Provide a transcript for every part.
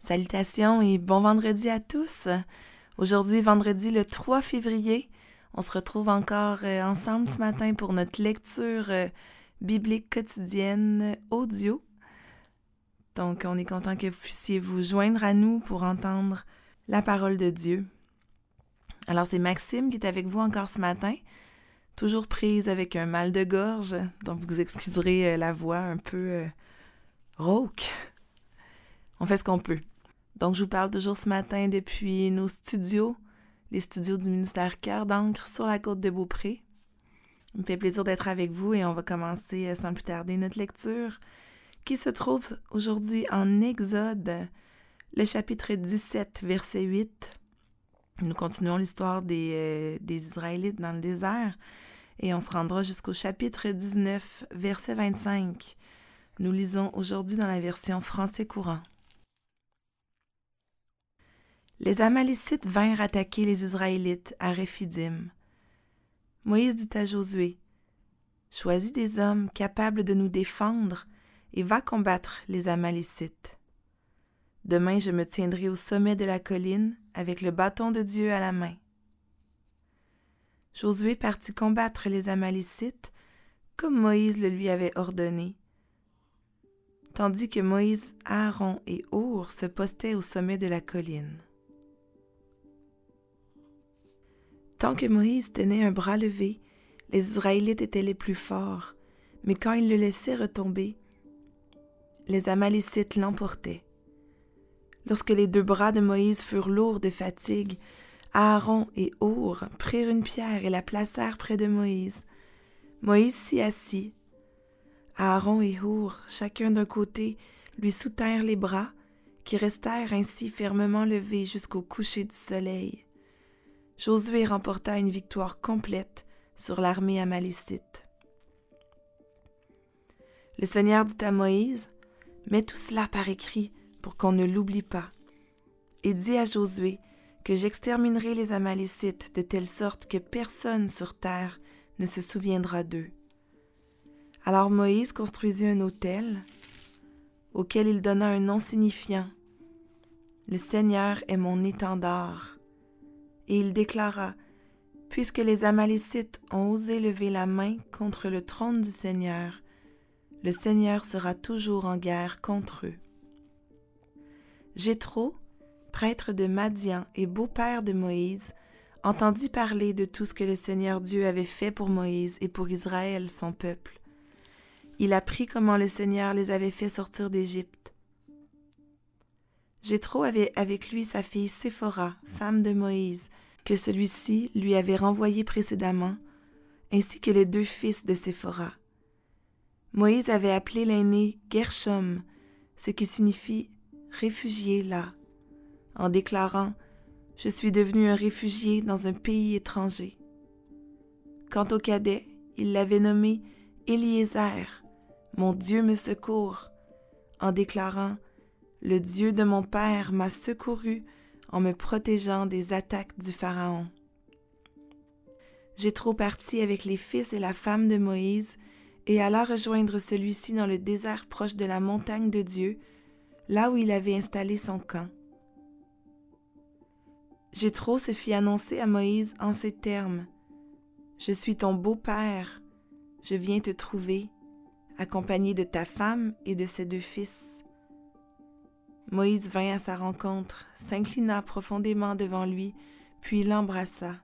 Salutations et bon vendredi à tous. Aujourd'hui, vendredi le 3 février, on se retrouve encore euh, ensemble ce matin pour notre lecture euh, biblique quotidienne audio. Donc, on est content que vous puissiez vous joindre à nous pour entendre la parole de Dieu. Alors, c'est Maxime qui est avec vous encore ce matin, toujours prise avec un mal de gorge, donc vous excuserez euh, la voix un peu rauque. On fait ce qu'on peut. Donc, je vous parle toujours ce matin depuis nos studios, les studios du ministère Cœur d'encre sur la côte de Beaupré. Il me fait plaisir d'être avec vous et on va commencer euh, sans plus tarder notre lecture qui se trouve aujourd'hui en Exode, le chapitre 17, verset 8. Nous continuons l'histoire des, euh, des Israélites dans le désert et on se rendra jusqu'au chapitre 19, verset 25. Nous lisons aujourd'hui dans la version français courant. Les Amalécites vinrent attaquer les Israélites à Réphidim. Moïse dit à Josué Choisis des hommes capables de nous défendre et va combattre les Amalécites. Demain je me tiendrai au sommet de la colline avec le bâton de Dieu à la main. Josué partit combattre les Amalécites comme Moïse le lui avait ordonné, tandis que Moïse, Aaron et Our se postaient au sommet de la colline. Tant que Moïse tenait un bras levé, les Israélites étaient les plus forts, mais quand il le laissait retomber, les Amalécites l'emportaient. Lorsque les deux bras de Moïse furent lourds de fatigue, Aaron et Our prirent une pierre et la placèrent près de Moïse. Moïse s'y assit. Aaron et Our, chacun d'un côté, lui soutinrent les bras, qui restèrent ainsi fermement levés jusqu'au coucher du soleil. Josué remporta une victoire complète sur l'armée amalécite. Le Seigneur dit à Moïse, Mets tout cela par écrit pour qu'on ne l'oublie pas, et dis à Josué que j'exterminerai les Amalécites de telle sorte que personne sur terre ne se souviendra d'eux. Alors Moïse construisit un autel auquel il donna un nom signifiant. Le Seigneur est mon étendard et il déclara Puisque les Amalécites ont osé lever la main contre le trône du Seigneur, le Seigneur sera toujours en guerre contre eux. Jétro, prêtre de Madian et beau-père de Moïse, entendit parler de tout ce que le Seigneur Dieu avait fait pour Moïse et pour Israël, son peuple. Il apprit comment le Seigneur les avait fait sortir d'Égypte. Jétro avait avec lui sa fille Séphora, femme de Moïse, que celui-ci lui avait renvoyé précédemment, ainsi que les deux fils de Séphora. Moïse avait appelé l'aîné Gershom, ce qui signifie réfugié là, en déclarant Je suis devenu un réfugié dans un pays étranger. Quant au cadet, il l'avait nommé Eliezer, mon Dieu me secourt, en déclarant Le Dieu de mon père m'a secouru en me protégeant des attaques du Pharaon. J'ai trop parti avec les fils et la femme de Moïse et alla rejoindre celui-ci dans le désert proche de la montagne de Dieu, là où il avait installé son camp. Jétro se fit annoncer à Moïse en ces termes Je suis ton beau-père, je viens te trouver, accompagné de ta femme et de ses deux fils. Moïse vint à sa rencontre, s'inclina profondément devant lui, puis l'embrassa.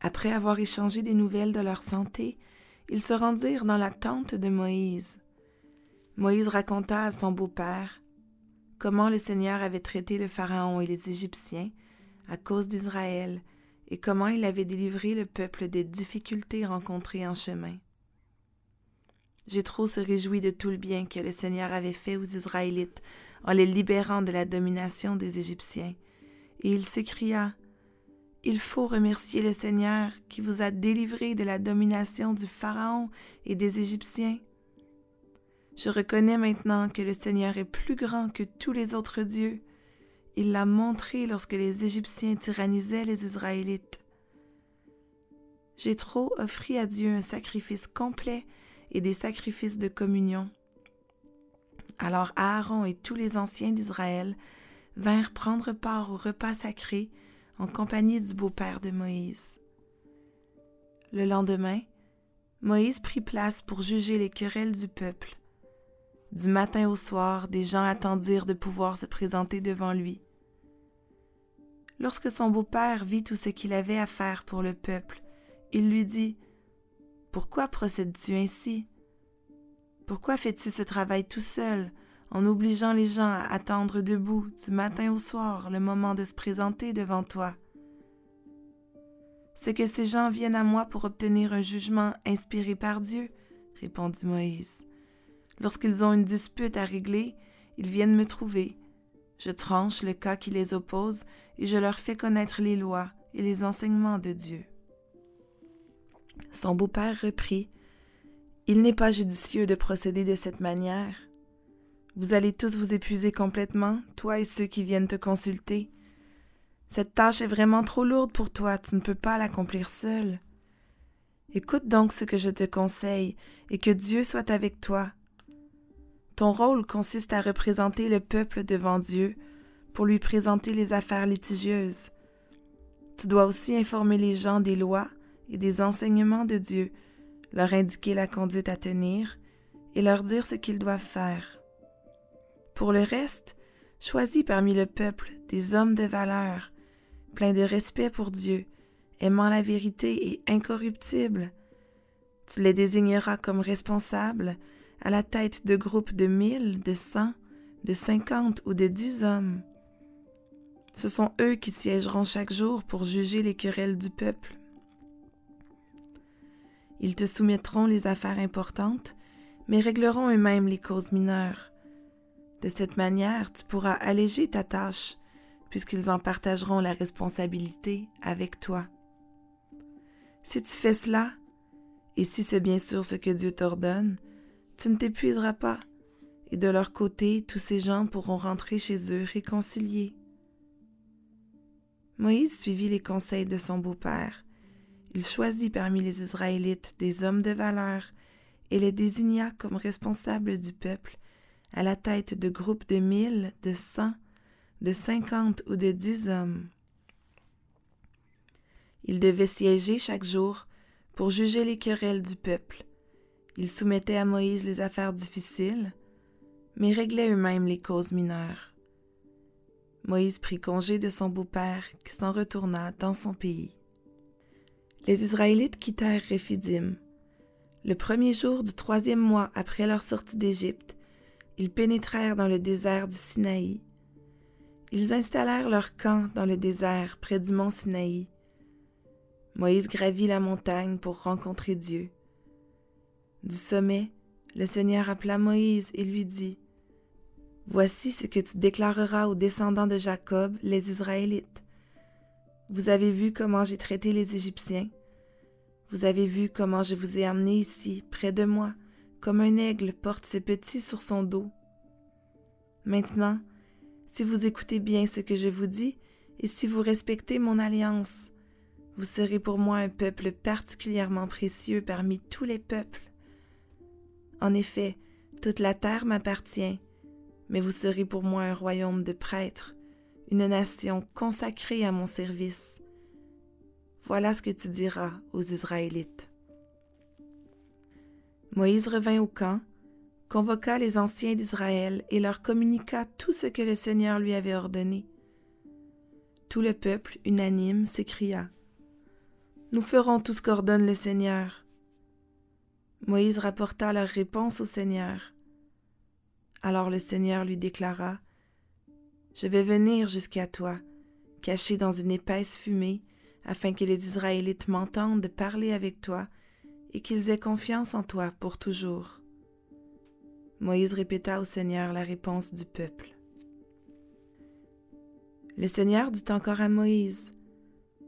Après avoir échangé des nouvelles de leur santé, ils se rendirent dans la tente de Moïse. Moïse raconta à son beau-père comment le Seigneur avait traité le Pharaon et les Égyptiens à cause d'Israël et comment il avait délivré le peuple des difficultés rencontrées en chemin. Jétro se réjouit de tout le bien que le Seigneur avait fait aux Israélites en les libérant de la domination des Égyptiens. Et il s'écria Il faut remercier le Seigneur qui vous a délivré de la domination du Pharaon et des Égyptiens. Je reconnais maintenant que le Seigneur est plus grand que tous les autres dieux. Il l'a montré lorsque les Égyptiens tyrannisaient les Israélites. Jétro offrit à Dieu un sacrifice complet et des sacrifices de communion. Alors Aaron et tous les anciens d'Israël vinrent prendre part au repas sacré en compagnie du beau-père de Moïse. Le lendemain, Moïse prit place pour juger les querelles du peuple. Du matin au soir, des gens attendirent de pouvoir se présenter devant lui. Lorsque son beau-père vit tout ce qu'il avait à faire pour le peuple, il lui dit Pourquoi procèdes-tu ainsi? Pourquoi fais-tu ce travail tout seul, en obligeant les gens à attendre debout du matin au soir le moment de se présenter devant toi? C'est que ces gens viennent à moi pour obtenir un jugement inspiré par Dieu, répondit Moïse. Lorsqu'ils ont une dispute à régler, ils viennent me trouver je tranche le cas qui les oppose et je leur fais connaître les lois et les enseignements de Dieu. Son beau-père reprit. Il n'est pas judicieux de procéder de cette manière. Vous allez tous vous épuiser complètement, toi et ceux qui viennent te consulter. Cette tâche est vraiment trop lourde pour toi, tu ne peux pas l'accomplir seul. Écoute donc ce que je te conseille, et que Dieu soit avec toi. Ton rôle consiste à représenter le peuple devant Dieu pour lui présenter les affaires litigieuses. Tu dois aussi informer les gens des lois et des enseignements de Dieu, leur indiquer la conduite à tenir et leur dire ce qu'ils doivent faire. Pour le reste, choisis parmi le peuple des hommes de valeur, pleins de respect pour Dieu, aimant la vérité et incorruptibles. Tu les désigneras comme responsables à la tête de groupes de mille, de cent, de cinquante ou de dix hommes. Ce sont eux qui siégeront chaque jour pour juger les querelles du peuple. Ils te soumettront les affaires importantes, mais régleront eux-mêmes les causes mineures. De cette manière, tu pourras alléger ta tâche, puisqu'ils en partageront la responsabilité avec toi. Si tu fais cela, et si c'est bien sûr ce que Dieu t'ordonne, tu ne t'épuiseras pas, et de leur côté, tous ces gens pourront rentrer chez eux réconciliés. Moïse suivit les conseils de son beau-père. Il choisit parmi les Israélites des hommes de valeur et les désigna comme responsables du peuple, à la tête de groupes de mille, de cent, de cinquante ou de dix hommes. Ils devaient siéger chaque jour pour juger les querelles du peuple ils soumettaient à Moïse les affaires difficiles, mais réglaient eux-mêmes les causes mineures. Moïse prit congé de son beau-père qui s'en retourna dans son pays. Les Israélites quittèrent Réphidim. Le premier jour du troisième mois après leur sortie d'Égypte, ils pénétrèrent dans le désert du Sinaï. Ils installèrent leur camp dans le désert près du mont Sinaï. Moïse gravit la montagne pour rencontrer Dieu. Du sommet, le Seigneur appela Moïse et lui dit, Voici ce que tu déclareras aux descendants de Jacob, les Israélites. Vous avez vu comment j'ai traité les Égyptiens. Vous avez vu comment je vous ai amenés ici, près de moi, comme un aigle porte ses petits sur son dos. Maintenant, si vous écoutez bien ce que je vous dis, et si vous respectez mon alliance, vous serez pour moi un peuple particulièrement précieux parmi tous les peuples. En effet, toute la terre m'appartient, mais vous serez pour moi un royaume de prêtres, une nation consacrée à mon service. Voilà ce que tu diras aux Israélites. Moïse revint au camp, convoqua les anciens d'Israël et leur communiqua tout ce que le Seigneur lui avait ordonné. Tout le peuple, unanime, s'écria Nous ferons tout ce qu'ordonne le Seigneur. Moïse rapporta leur réponse au Seigneur. Alors le Seigneur lui déclara, Je vais venir jusqu'à toi, caché dans une épaisse fumée, afin que les Israélites m'entendent parler avec toi et qu'ils aient confiance en toi pour toujours. Moïse répéta au Seigneur la réponse du peuple. Le Seigneur dit encore à Moïse,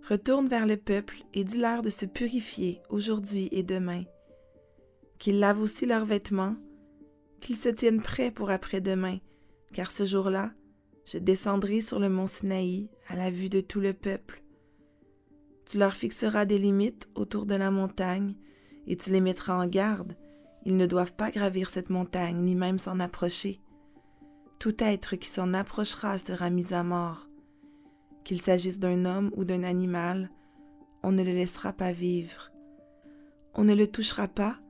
Retourne vers le peuple et dis-leur de se purifier aujourd'hui et demain, qu'ils lavent aussi leurs vêtements, qu'ils se tiennent prêts pour après-demain, car ce jour-là, je descendrai sur le mont Sinaï à la vue de tout le peuple. Tu leur fixeras des limites autour de la montagne, et tu les mettras en garde. Ils ne doivent pas gravir cette montagne, ni même s'en approcher, Tout être qui s'en approchera sera mis à mort. Qu'il s'agisse d'un homme ou d'un animal, on ne le laissera pas vivre. On ne le touchera pas,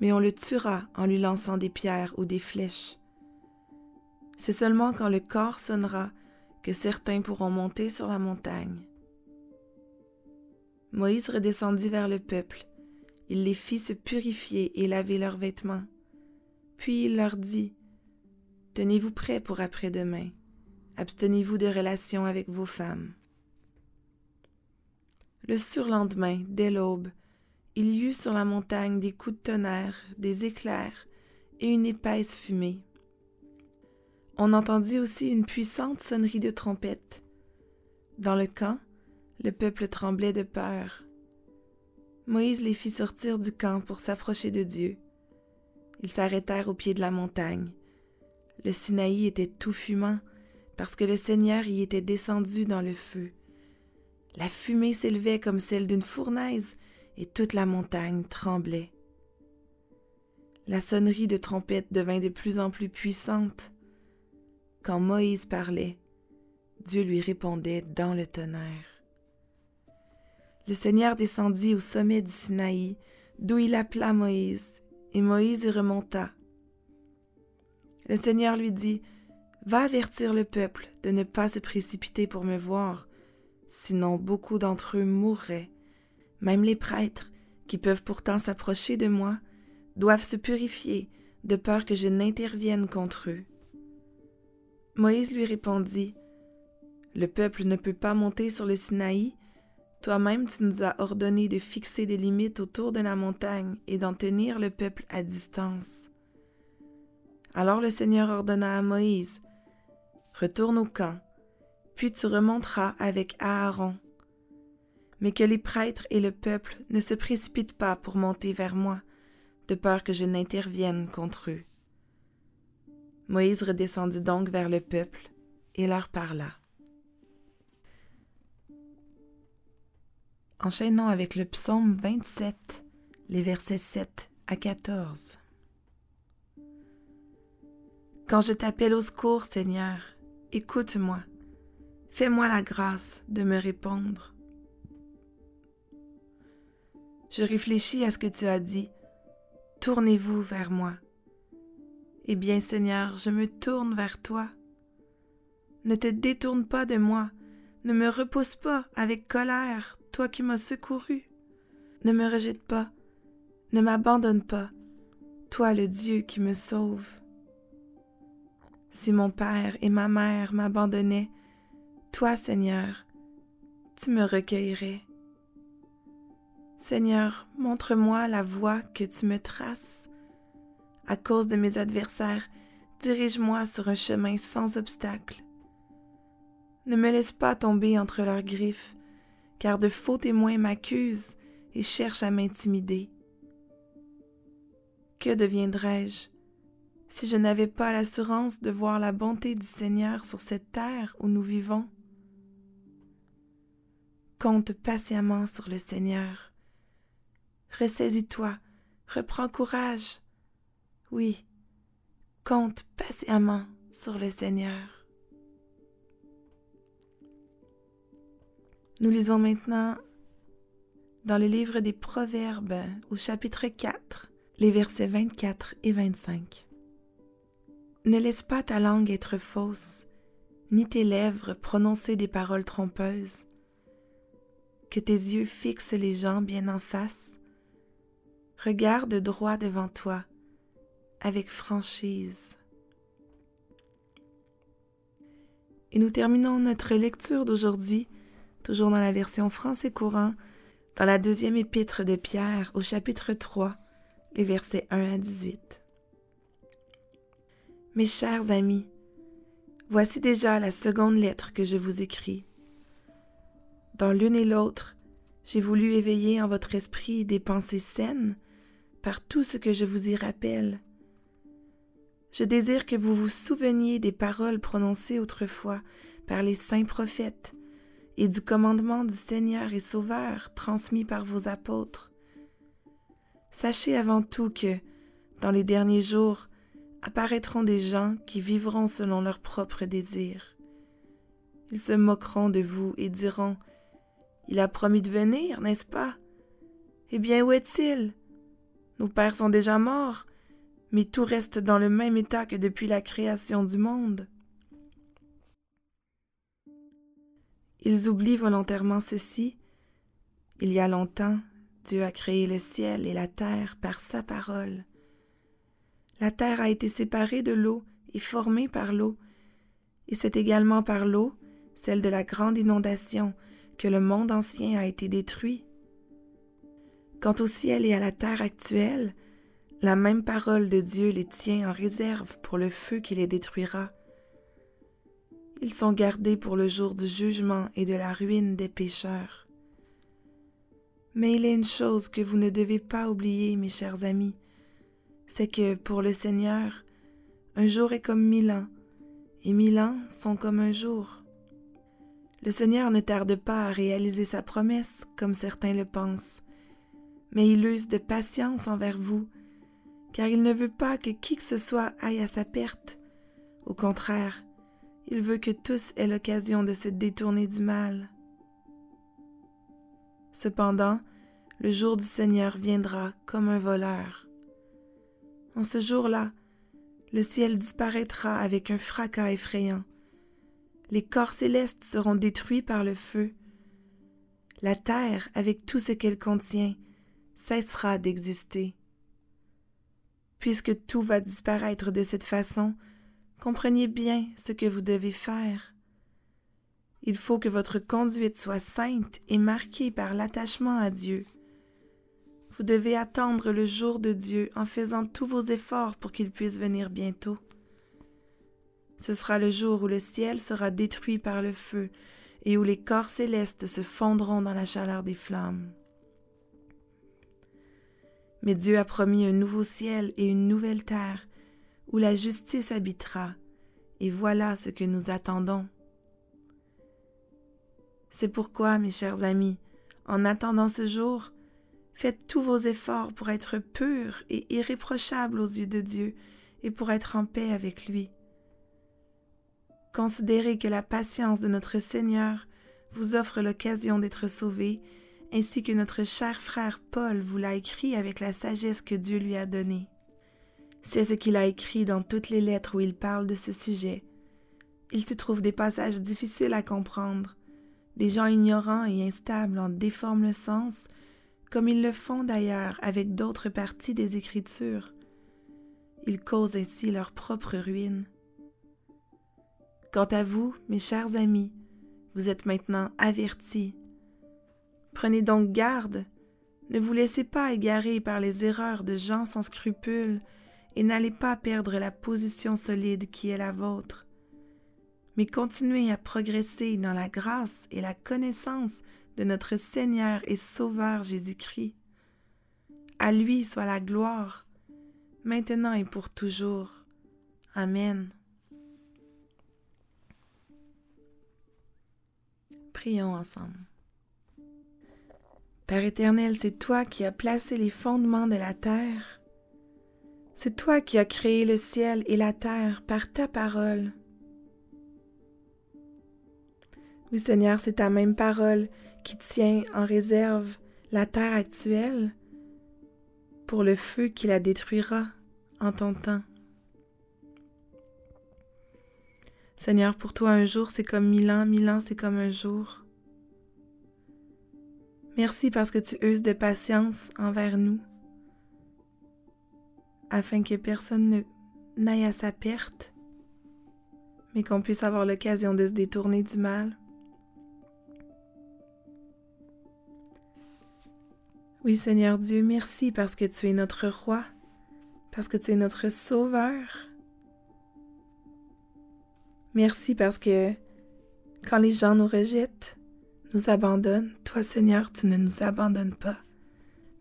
mais on le tuera en lui lançant des pierres ou des flèches. C'est seulement quand le corps sonnera que certains pourront monter sur la montagne. Moïse redescendit vers le peuple. Il les fit se purifier et laver leurs vêtements. Puis il leur dit, Tenez-vous prêts pour après-demain. Abstenez-vous de relations avec vos femmes. Le surlendemain, dès l'aube, il y eut sur la montagne des coups de tonnerre, des éclairs et une épaisse fumée. On entendit aussi une puissante sonnerie de trompette. Dans le camp, le peuple tremblait de peur. Moïse les fit sortir du camp pour s'approcher de Dieu. Ils s'arrêtèrent au pied de la montagne. Le Sinaï était tout fumant, parce que le Seigneur y était descendu dans le feu. La fumée s'élevait comme celle d'une fournaise, et toute la montagne tremblait. La sonnerie de trompette devint de plus en plus puissante. Quand Moïse parlait, Dieu lui répondait dans le tonnerre. Le Seigneur descendit au sommet du Sinaï, d'où il appela Moïse, et Moïse y remonta. Le Seigneur lui dit, Va avertir le peuple de ne pas se précipiter pour me voir, sinon beaucoup d'entre eux mourraient. Même les prêtres, qui peuvent pourtant s'approcher de moi, doivent se purifier de peur que je n'intervienne contre eux. Moïse lui répondit, Le peuple ne peut pas monter sur le Sinaï, toi-même tu nous as ordonné de fixer des limites autour de la montagne et d'en tenir le peuple à distance. Alors le Seigneur ordonna à Moïse, Retourne au camp, puis tu remonteras avec Aaron. Mais que les prêtres et le peuple ne se précipitent pas pour monter vers moi, de peur que je n'intervienne contre eux. Moïse redescendit donc vers le peuple et leur parla. Enchaînons avec le psaume 27, les versets 7 à 14. Quand je t'appelle au secours, Seigneur, écoute-moi. Fais-moi la grâce de me répondre. Je réfléchis à ce que tu as dit. Tournez-vous vers moi. Eh bien, Seigneur, je me tourne vers toi. Ne te détourne pas de moi, ne me repousse pas avec colère, toi qui m'as secouru. Ne me rejette pas, ne m'abandonne pas, toi le Dieu qui me sauve. Si mon père et ma mère m'abandonnaient, toi, Seigneur, tu me recueillerais. Seigneur, montre-moi la voie que tu me traces. À cause de mes adversaires, dirige-moi sur un chemin sans obstacle. Ne me laisse pas tomber entre leurs griffes, car de faux témoins m'accusent et cherchent à m'intimider. Que deviendrais-je si je n'avais pas l'assurance de voir la bonté du Seigneur sur cette terre où nous vivons? Compte patiemment sur le Seigneur. Ressaisis-toi, reprends courage. Oui, compte patiemment sur le Seigneur. Nous lisons maintenant dans le livre des Proverbes au chapitre 4, les versets 24 et 25. Ne laisse pas ta langue être fausse, ni tes lèvres prononcer des paroles trompeuses. Que tes yeux fixent les gens bien en face. Regarde droit devant toi, avec franchise. Et nous terminons notre lecture d'aujourd'hui, toujours dans la version français courant, dans la deuxième épître de Pierre au chapitre 3, les versets 1 à 18. Mes chers amis, voici déjà la seconde lettre que je vous écris. Dans l'une et l'autre, j'ai voulu éveiller en votre esprit des pensées saines par tout ce que je vous y rappelle. Je désire que vous vous souveniez des paroles prononcées autrefois par les saints prophètes et du commandement du Seigneur et Sauveur transmis par vos apôtres. Sachez avant tout que, dans les derniers jours, apparaîtront des gens qui vivront selon leurs propres désirs. Ils se moqueront de vous et diront Il a promis de venir, n'est-ce pas? Eh bien, où est-il? Nos pères sont déjà morts, mais tout reste dans le même état que depuis la création du monde. Ils oublient volontairement ceci. Il y a longtemps, Dieu a créé le ciel et la terre par sa parole. La terre a été séparée de l'eau et formée par l'eau, et c'est également par l'eau, celle de la grande inondation, que le monde ancien a été détruit. Quant au ciel et à la terre actuelle, la même parole de Dieu les tient en réserve pour le feu qui les détruira. Ils sont gardés pour le jour du jugement et de la ruine des pécheurs. Mais il est une chose que vous ne devez pas oublier, mes chers amis, c'est que pour le Seigneur, un jour est comme mille ans, et mille ans sont comme un jour. Le Seigneur ne tarde pas à réaliser sa promesse, comme certains le pensent, mais il use de patience envers vous, car il ne veut pas que qui que ce soit aille à sa perte. Au contraire, il veut que tous aient l'occasion de se détourner du mal. Cependant, le jour du Seigneur viendra comme un voleur. En ce jour-là, le ciel disparaîtra avec un fracas effrayant. Les corps célestes seront détruits par le feu. La terre, avec tout ce qu'elle contient, cessera d'exister. Puisque tout va disparaître de cette façon, comprenez bien ce que vous devez faire. Il faut que votre conduite soit sainte et marquée par l'attachement à Dieu. Vous devez attendre le jour de Dieu en faisant tous vos efforts pour qu'il puisse venir bientôt. Ce sera le jour où le ciel sera détruit par le feu et où les corps célestes se fondront dans la chaleur des flammes. Mais Dieu a promis un nouveau ciel et une nouvelle terre où la justice habitera, et voilà ce que nous attendons. C'est pourquoi, mes chers amis, en attendant ce jour, faites tous vos efforts pour être purs et irréprochables aux yeux de Dieu et pour être en paix avec lui. Considérez que la patience de notre Seigneur vous offre l'occasion d'être sauvés, ainsi que notre cher frère Paul vous l'a écrit avec la sagesse que Dieu lui a donnée. C'est ce qu'il a écrit dans toutes les lettres où il parle de ce sujet. Il s'y trouve des passages difficiles à comprendre, des gens ignorants et instables en déforment le sens, comme ils le font d'ailleurs avec d'autres parties des Écritures. Ils causent ainsi leur propre ruine. Quant à vous, mes chers amis, vous êtes maintenant avertis. Prenez donc garde, ne vous laissez pas égarer par les erreurs de gens sans scrupules et n'allez pas perdre la position solide qui est la vôtre mais continuez à progresser dans la grâce et la connaissance de notre Seigneur et Sauveur Jésus-Christ. À lui soit la gloire, maintenant et pour toujours. Amen. Prions ensemble. Père éternel, c'est toi qui as placé les fondements de la terre. C'est toi qui as créé le ciel et la terre par ta parole. Oui, Seigneur, c'est ta même parole qui tient en réserve la terre actuelle pour le feu qui la détruira en ton temps. Seigneur, pour toi, un jour, c'est comme mille ans, mille ans, c'est comme un jour. Merci parce que tu uses de patience envers nous, afin que personne n'aille à sa perte, mais qu'on puisse avoir l'occasion de se détourner du mal. Oui Seigneur Dieu, merci parce que tu es notre roi, parce que tu es notre sauveur. Merci parce que quand les gens nous rejettent, nous abandonnent, toi Seigneur, tu ne nous abandonnes pas.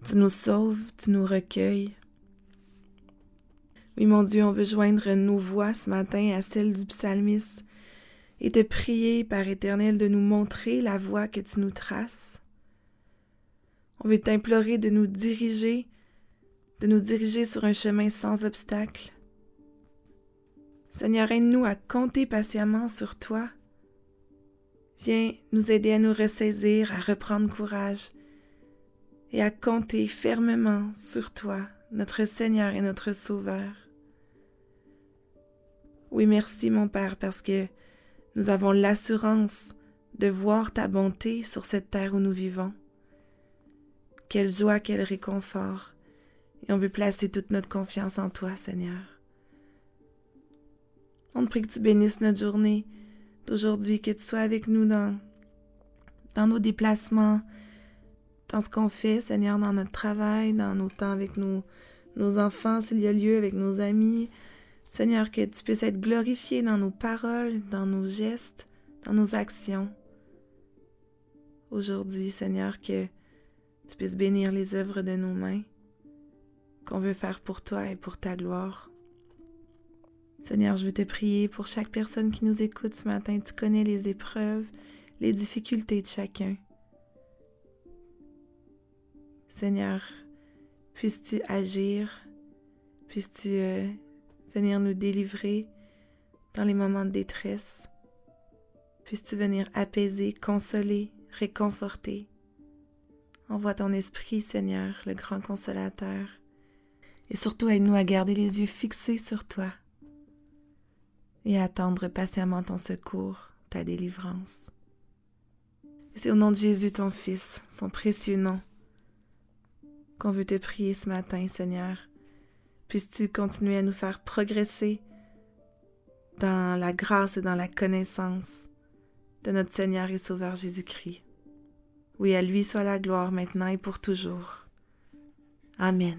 Tu nous sauves, tu nous recueilles. Oui mon Dieu, on veut joindre nos voix ce matin à celle du psalmiste et te prier, par Éternel, de nous montrer la voie que tu nous traces. On veut t'implorer de nous diriger, de nous diriger sur un chemin sans obstacle. Seigneur, aide-nous à compter patiemment sur toi. Viens nous aider à nous ressaisir, à reprendre courage et à compter fermement sur toi, notre Seigneur et notre Sauveur. Oui, merci mon Père, parce que nous avons l'assurance de voir ta bonté sur cette terre où nous vivons. Quelle joie, quel réconfort. Et on veut placer toute notre confiance en toi, Seigneur. On te prie que tu bénisses notre journée d'aujourd'hui, que tu sois avec nous dans, dans nos déplacements, dans ce qu'on fait, Seigneur, dans notre travail, dans nos temps avec nos, nos enfants, s'il y a lieu, avec nos amis. Seigneur, que tu puisses être glorifié dans nos paroles, dans nos gestes, dans nos actions. Aujourd'hui, Seigneur, que tu puisses bénir les œuvres de nos mains, qu'on veut faire pour toi et pour ta gloire. Seigneur, je veux te prier pour chaque personne qui nous écoute ce matin. Tu connais les épreuves, les difficultés de chacun. Seigneur, puisses-tu agir, puisses-tu euh, venir nous délivrer dans les moments de détresse, puisses-tu venir apaiser, consoler, réconforter? Envoie ton esprit, Seigneur, le grand consolateur, et surtout aide-nous à garder les yeux fixés sur toi et attendre patiemment ton secours, ta délivrance. C'est au nom de Jésus, ton Fils, son précieux nom, qu'on veut te prier ce matin, Seigneur. Puisses-tu continuer à nous faire progresser dans la grâce et dans la connaissance de notre Seigneur et Sauveur Jésus-Christ. Oui, à lui soit la gloire maintenant et pour toujours. Amen.